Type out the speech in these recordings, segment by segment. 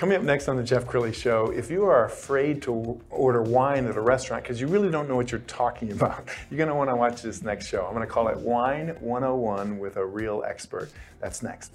Coming up next on the Jeff Crilley Show, if you are afraid to order wine at a restaurant because you really don't know what you're talking about, you're going to want to watch this next show. I'm going to call it Wine 101 with a real expert. That's next.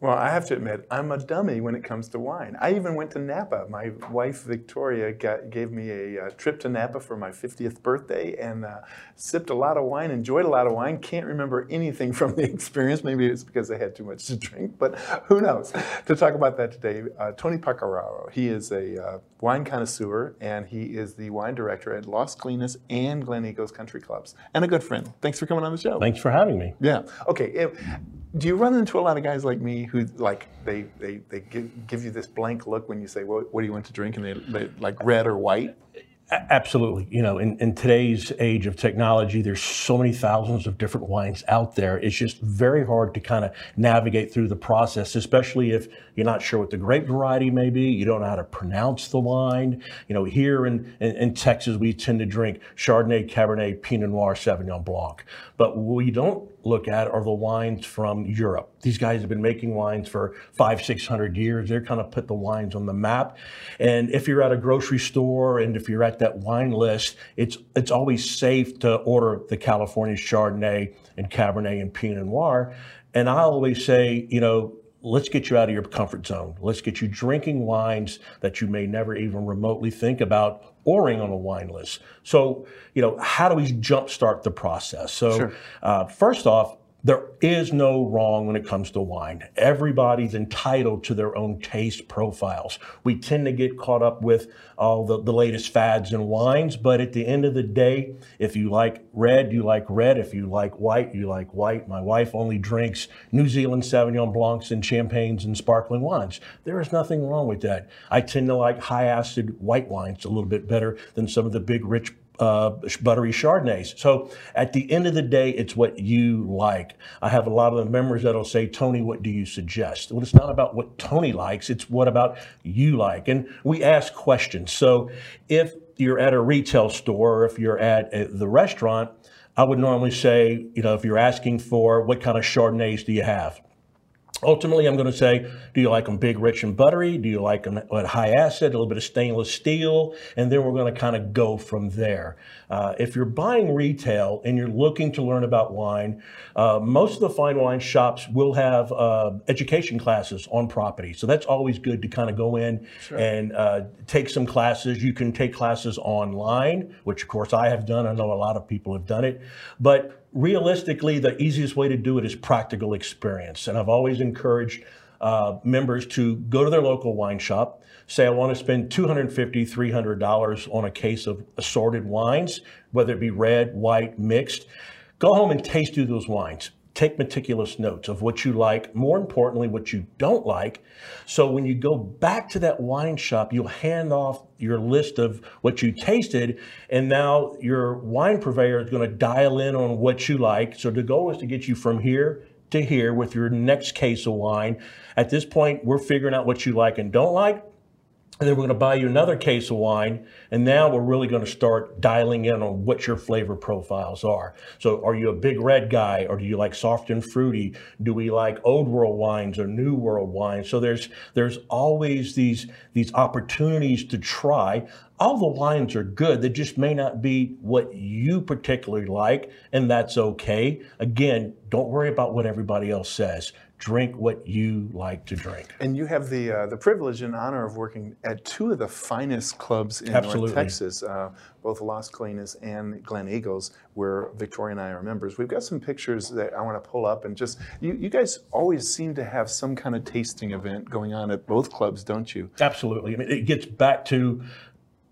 Well, I have to admit, I'm a dummy when it comes to wine. I even went to Napa. My wife, Victoria, got, gave me a, uh, trip to Napa for my 50th birthday and uh, sipped a lot of wine, enjoyed a lot of wine. Can't remember anything from the experience. Maybe it's because I had too much to drink, but who knows? to talk about that today, uh, Tony Pecoraro. He is a uh, wine connoisseur and he is the wine director at Las Colinas and Gleneagles Country Clubs and a good friend. Thanks for coming on the show. Thanks for having me. Yeah. Okay. If, do you run into a lot of guys like me who like they they, they give, give you this blank look when you say what, what do you want to drink? And they, they like red or white Absolutely. You know, in, in today's age of technology, there's so many thousands of different wines out there. It's just very hard to kind of navigate through the process, especially if you're not sure what the grape variety may be. You don't know how to pronounce the wine. You know, here in, in, in Texas, we tend to drink Chardonnay, Cabernet, Pinot Noir, Sauvignon Blanc. But what we don't look at are the wines from Europe. These guys have been making wines for five, six hundred years. They're kind of put the wines on the map. And if you're at a grocery store and if you're at that wine list, it's it's always safe to order the California Chardonnay and Cabernet and Pinot Noir. And I always say, you know, let's get you out of your comfort zone. Let's get you drinking wines that you may never even remotely think about ordering on a wine list. So, you know, how do we jumpstart the process? So, sure. uh, first off, there is no wrong when it comes to wine. Everybody's entitled to their own taste profiles. We tend to get caught up with all the, the latest fads in wines, but at the end of the day, if you like red, you like red. If you like white, you like white. My wife only drinks New Zealand Sauvignon Blancs and champagnes and sparkling wines. There is nothing wrong with that. I tend to like high acid white wines a little bit better than some of the big rich uh, buttery Chardonnays. So at the end of the day, it's what you like. I have a lot of the members that'll say, Tony, what do you suggest? Well, it's not about what Tony likes, it's what about you like. And we ask questions. So if you're at a retail store or if you're at a, the restaurant, I would normally say, you know, if you're asking for what kind of Chardonnays do you have? Ultimately, I'm going to say, do you like them big, rich, and buttery? Do you like them at high acid, a little bit of stainless steel? And then we're going to kind of go from there. Uh, if you're buying retail and you're looking to learn about wine, uh, most of the fine wine shops will have uh, education classes on property. So that's always good to kind of go in sure. and uh, take some classes. You can take classes online, which of course I have done. I know a lot of people have done it. But realistically, the easiest way to do it is practical experience. And I've always encouraged uh, members to go to their local wine shop, say, I want to spend $250, $300 on a case of assorted wines, whether it be red, white, mixed. Go home and taste through those wines take meticulous notes of what you like, more importantly, what you don't like. So when you go back to that wine shop, you'll hand off your list of what you tasted, and now your wine purveyor is going to dial in on what you like. So the goal is to get you from here to here with your next case of wine. At this point, we're figuring out what you like and don't like. And then we're going to buy you another case of wine. And now we're really going to start dialing in on what your flavor profiles are. So are you a big red guy or do you like soft and fruity? Do we like old world wines or new world wines? So there's there's always these these opportunities to try. All the wines are good. They just may not be what you particularly like, and that's okay. Again, don't worry about what everybody else says drink what you like to drink. And you have the uh, the privilege and honor of working at two of the finest clubs in Absolutely. North Texas, uh, both Las Colinas and Gleneagles, where Victoria and I are members. We've got some pictures that I want to pull up and just you, you guys always seem to have some kind of tasting event going on at both clubs, don't you? Absolutely. I mean, it gets back to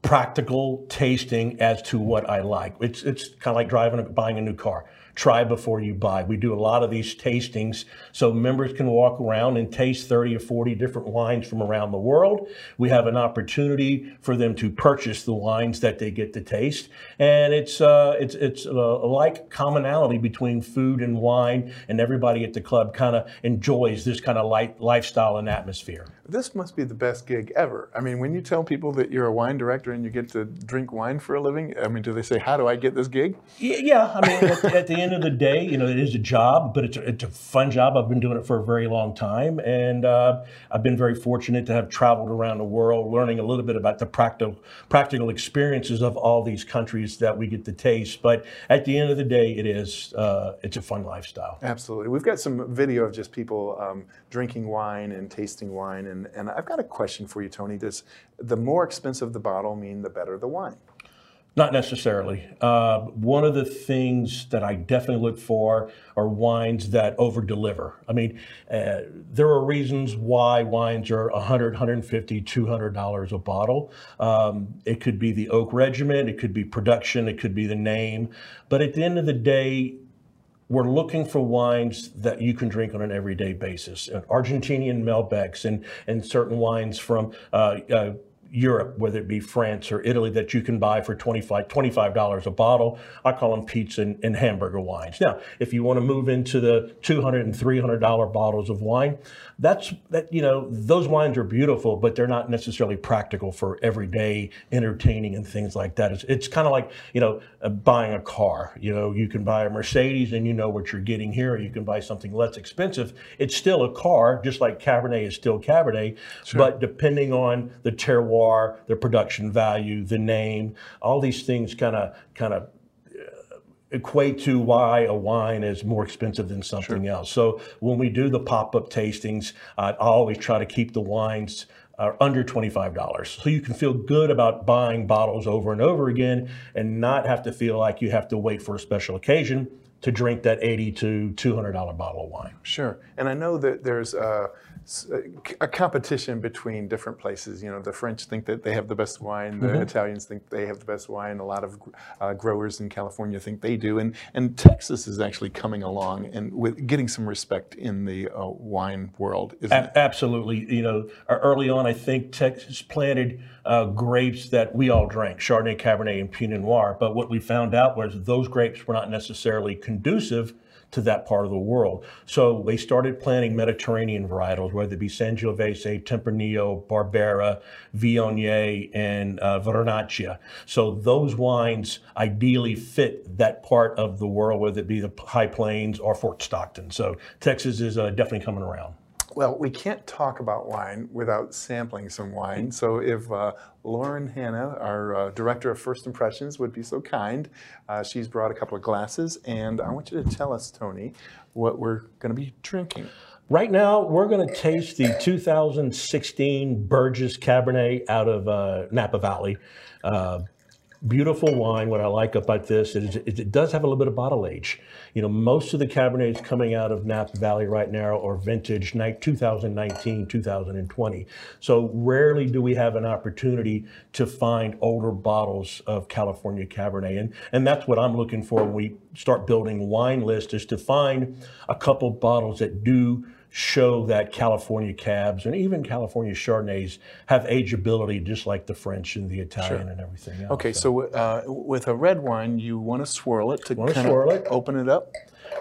practical tasting as to what I like. It's it's kind of like driving, buying a new car. Try before you buy. We do a lot of these tastings so members can walk around and taste 30 or 40 different wines from around the world. We have an opportunity for them to purchase the wines that they get to taste, and it's uh, it's it's a like commonality between food and wine, and everybody at the club kind of enjoys this kind of light lifestyle and atmosphere. This must be the best gig ever. I mean, when you tell people that you're a wine director and you get to drink wine for a living, I mean, do they say, "How do I get this gig?" Yeah, I mean, at, at the end of the day, you know, it is a job, but it's a, it's a fun job. I've been doing it for a very long time, and uh, I've been very fortunate to have traveled around the world, learning a little bit about the practical practical experiences of all these countries that we get to taste. But at the end of the day, it is uh, it's a fun lifestyle. Absolutely. We've got some video of just people um, drinking wine and tasting wine. And, and I've got a question for you, Tony. Does the more expensive the bottle mean the better the wine? Not necessarily. Uh, one of the things that I definitely look for are wines that over deliver. I mean, uh, there are reasons why wines are 100, 150, 200 dollars a bottle. Um, it could be the oak regimen, it could be production, it could be the name. But at the end of the day, we're looking for wines that you can drink on an everyday basis. Argentinian Malbecs and, and certain wines from uh, uh, Europe, whether it be France or Italy, that you can buy for 25 $25 a bottle. I call them pizza and, and hamburger wines. Now, if you want to move into the $200 and $300 bottles of wine, that's that, you know, those wines are beautiful, but they're not necessarily practical for everyday entertaining and things like that. It's, it's kind of like, you know, uh, buying a car. You know, you can buy a Mercedes and you know what you're getting here, or you can buy something less expensive. It's still a car, just like Cabernet is still Cabernet, but depending on the terroir, the production value, the name, all these things kind of kind of equate to why a wine is more expensive than something else. So when we do the pop-up tastings, uh, I always try to keep the wines uh, under $25 so you can feel good about buying bottles over and over again and not have to feel like you have to wait for a special occasion to drink that 80 to $200 bottle of wine. Sure. And I know that there's a, a competition between different places. You know, the French think that they have the best wine, the Italians think they have the best wine, a lot of uh, growers in California think they do. And, and Texas is actually coming along and with getting some respect in the uh, wine world, isn't? A- Absolutely. You know, uh, early on, I think Texas planted uh, grapes that we all drank, Chardonnay, Cabernet, and Pinot Noir. But what we found out was those grapes were not necessarily conducive to that part of the world. So they started planting Mediterranean varietals, whether it be Sangiovese, Tempranillo, Barbera, Viognier, and uh, Vernaccia. So those wines ideally fit that part of the world, whether it be the High Plains or Fort Stockton. So Texas is uh, definitely coming around. Well, we can't talk about wine without sampling some wine. So if uh, Lauren Hanna, our uh, director of First Impressions, would be so kind, uh, she's brought a couple of glasses, and I want you to tell us, Tony, what we're going to be drinking. Right now, we're going to taste the 2016 Burgess Cabernet out of uh, Napa Valley. Beautiful wine. What I like about this is it, does have a little bit of bottle age. You know, most of the Cabernets coming out of Napa Valley right now are vintage ni- 2019, 2020. So rarely do we have an opportunity to find older bottles of California Cabernet. And, and that's what I'm looking for when we start building wine lists is to find a couple bottles that do show that California cabs and even California Chardonnays have ageability just like the French and the Italian and everything else. Okay, so uh, with a red wine, you want to swirl it to kind swirl of it. open it up.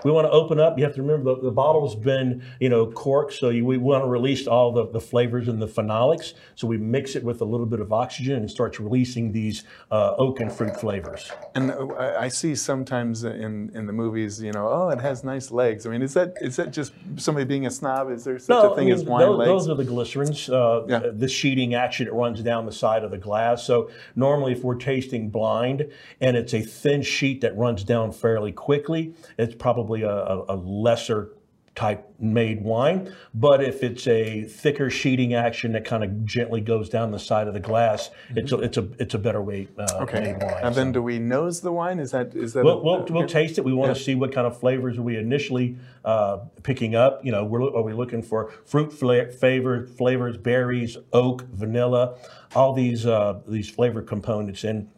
We want to open up. You have to remember the, the bottle's been, you know, corked, so you, we want to release all the, the flavors and the phenolics. So we mix it with a little bit of oxygen and starts releasing these uh, oak and fruit flavors. And uh, I see sometimes in, in the movies, you know, oh, it has nice legs. I mean, is that is that just somebody being a snob? Is there such a thing I as mean, wine those, legs? those are the glycerins, uh, Yeah. the sheeting action that runs down the side of the glass. So normally, if we're tasting blind and it's a thin sheet that runs down fairly quickly, it's probably a, a, a lesser type made wine. But if it's a thicker sheeting action that kind of gently goes down the side of the glass, it's a it's a it's a better weight uh, Okay. made wine. And then do we nose the wine? Is that is that? We'll, a- we'll, we'll taste it. We want to see what kind of flavors are we initially uh, picking up. You know, we're, are we looking for fruit fla- flavor, flavors, berries, oak, vanilla, all these uh, these flavor components. And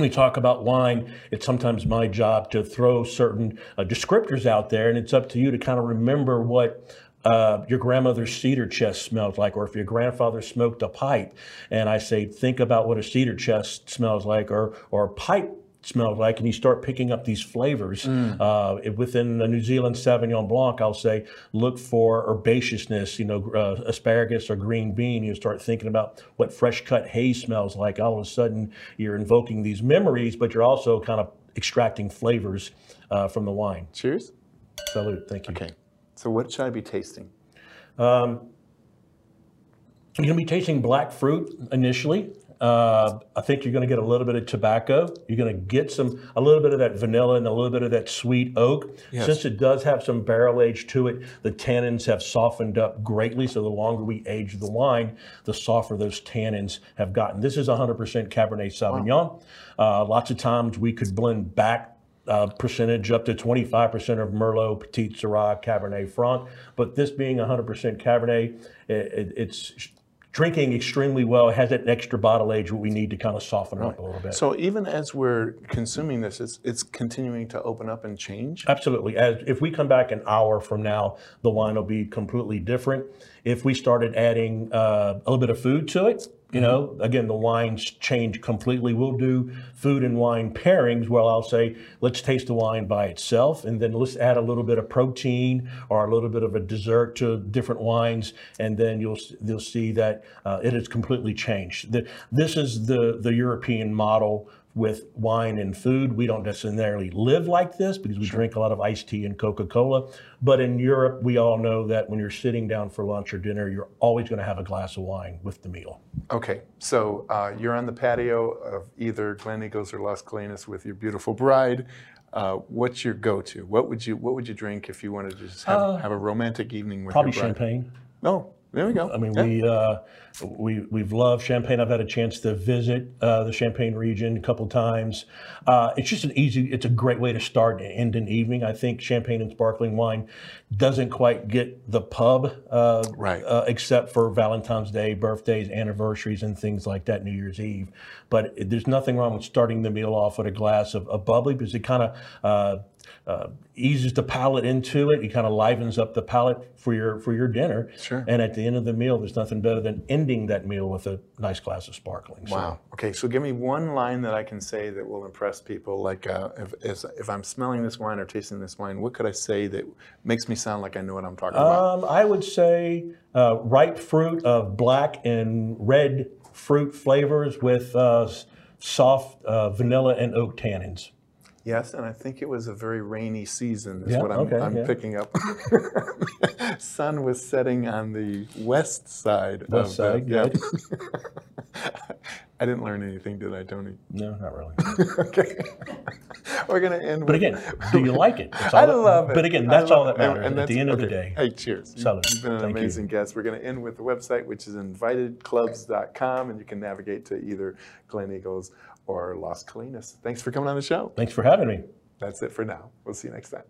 we talk about wine, it's sometimes my job to throw certain uh, descriptors out there, and it's up to you to kind of remember what uh, your grandmother's cedar chest smelled like, or if your grandfather smoked a pipe. And I say, think about what a cedar chest smells like, or or a pipe smells like, and you start picking up these flavors. Uh, within the New Zealand Sauvignon Blanc, I'll say look for herbaceousness, you know, uh, asparagus or green bean. You start thinking about what fresh cut hay smells like. All of a sudden, you're invoking these memories, but you're also kind of extracting flavors uh, from the wine. Cheers. Salute. Thank you. Okay. So what should I be tasting? Um, You're going to be tasting black fruit initially. Uh, I think you're going to get a little bit of tobacco. You're going to get some a little bit of that vanilla and a little bit of that sweet oak. Since it does have some barrel age to it, the tannins have softened up greatly. So the longer we age the wine, the softer those tannins have gotten. This is 100% Cabernet Sauvignon. Uh, lots of times we could blend back uh, percentage up to 25% of Merlot, Petite Sirah, Cabernet Franc. But this being 100% Cabernet, it, it, it's drinking extremely well. Has that extra bottle age what we need to kind of soften it up a little bit. So even as we're consuming this, it's it's continuing to open up and change. Absolutely. As if we come back an hour from now, the wine will be completely different. If we started adding uh, a little bit of food to it, you know, again, the wines change completely. We'll do food and wine pairings where I'll say, let's taste the wine by itself, and then let's add a little bit of protein or a little bit of a dessert to different wines, and then you'll you'll see that uh, it has completely changed. The, this is the the European model with wine and food. We don't necessarily live like this because we drink a lot of iced tea and Coca Cola. But in Europe, we all know that when you're sitting down for lunch or dinner, you're always going to have a glass of wine with the meal. Okay, so uh, you're on the patio of either Gleneagles or Las Colinas with your beautiful bride. Uh, what's your go-to? What would you What would you drink if you wanted to just have, have a romantic evening with Probably your bride? champagne. Oh, there we go. I mean, Yeah. we uh, we we've loved Champagne. I've had a chance to visit uh, the Champagne region a couple times. Uh, it's just an easy. It's a great way to start and end an evening. I think Champagne and sparkling wine doesn't quite get the pub uh, Right. uh, except for Valentine's Day, birthdays, anniversaries, and things like that. New Year's Eve. But there's nothing wrong with starting the meal off with a glass of, of bubbly because it kind of uh, eases the palate into it. It kind of livens up the palate for your for your dinner. Sure. And at the end of the meal, there's nothing better than ending that meal with a nice glass of sparkling. So, Wow. Okay, so give me one line that I can say that will impress people. Like uh, if, if if I'm smelling this wine or tasting this wine, what could I say that makes me sound like I know what I'm talking about? Um, I would say uh, ripe fruit of black and red fruit flavors with uh, soft uh, vanilla and oak tannins. Yes, and I think it was a very rainy season. Is Yeah, what I'm, okay, I'm yeah. picking up. Sun was setting on the west side. West of side, the, yeah. I didn't learn anything, did I, Tony? No, not really. okay. We're gonna end. But with, again, do you like it? I that- love it. But again, that's all that matters. At the end of the day. Hey, cheers. You- Salud. You've been an Thank you. amazing guest. We're going to end with the website, which is invitedclubs.com, and you can navigate to either Gleneagles or Las Colinas. Thanks for coming on the show. Thanks for having me. That's it for now. We'll see you next time.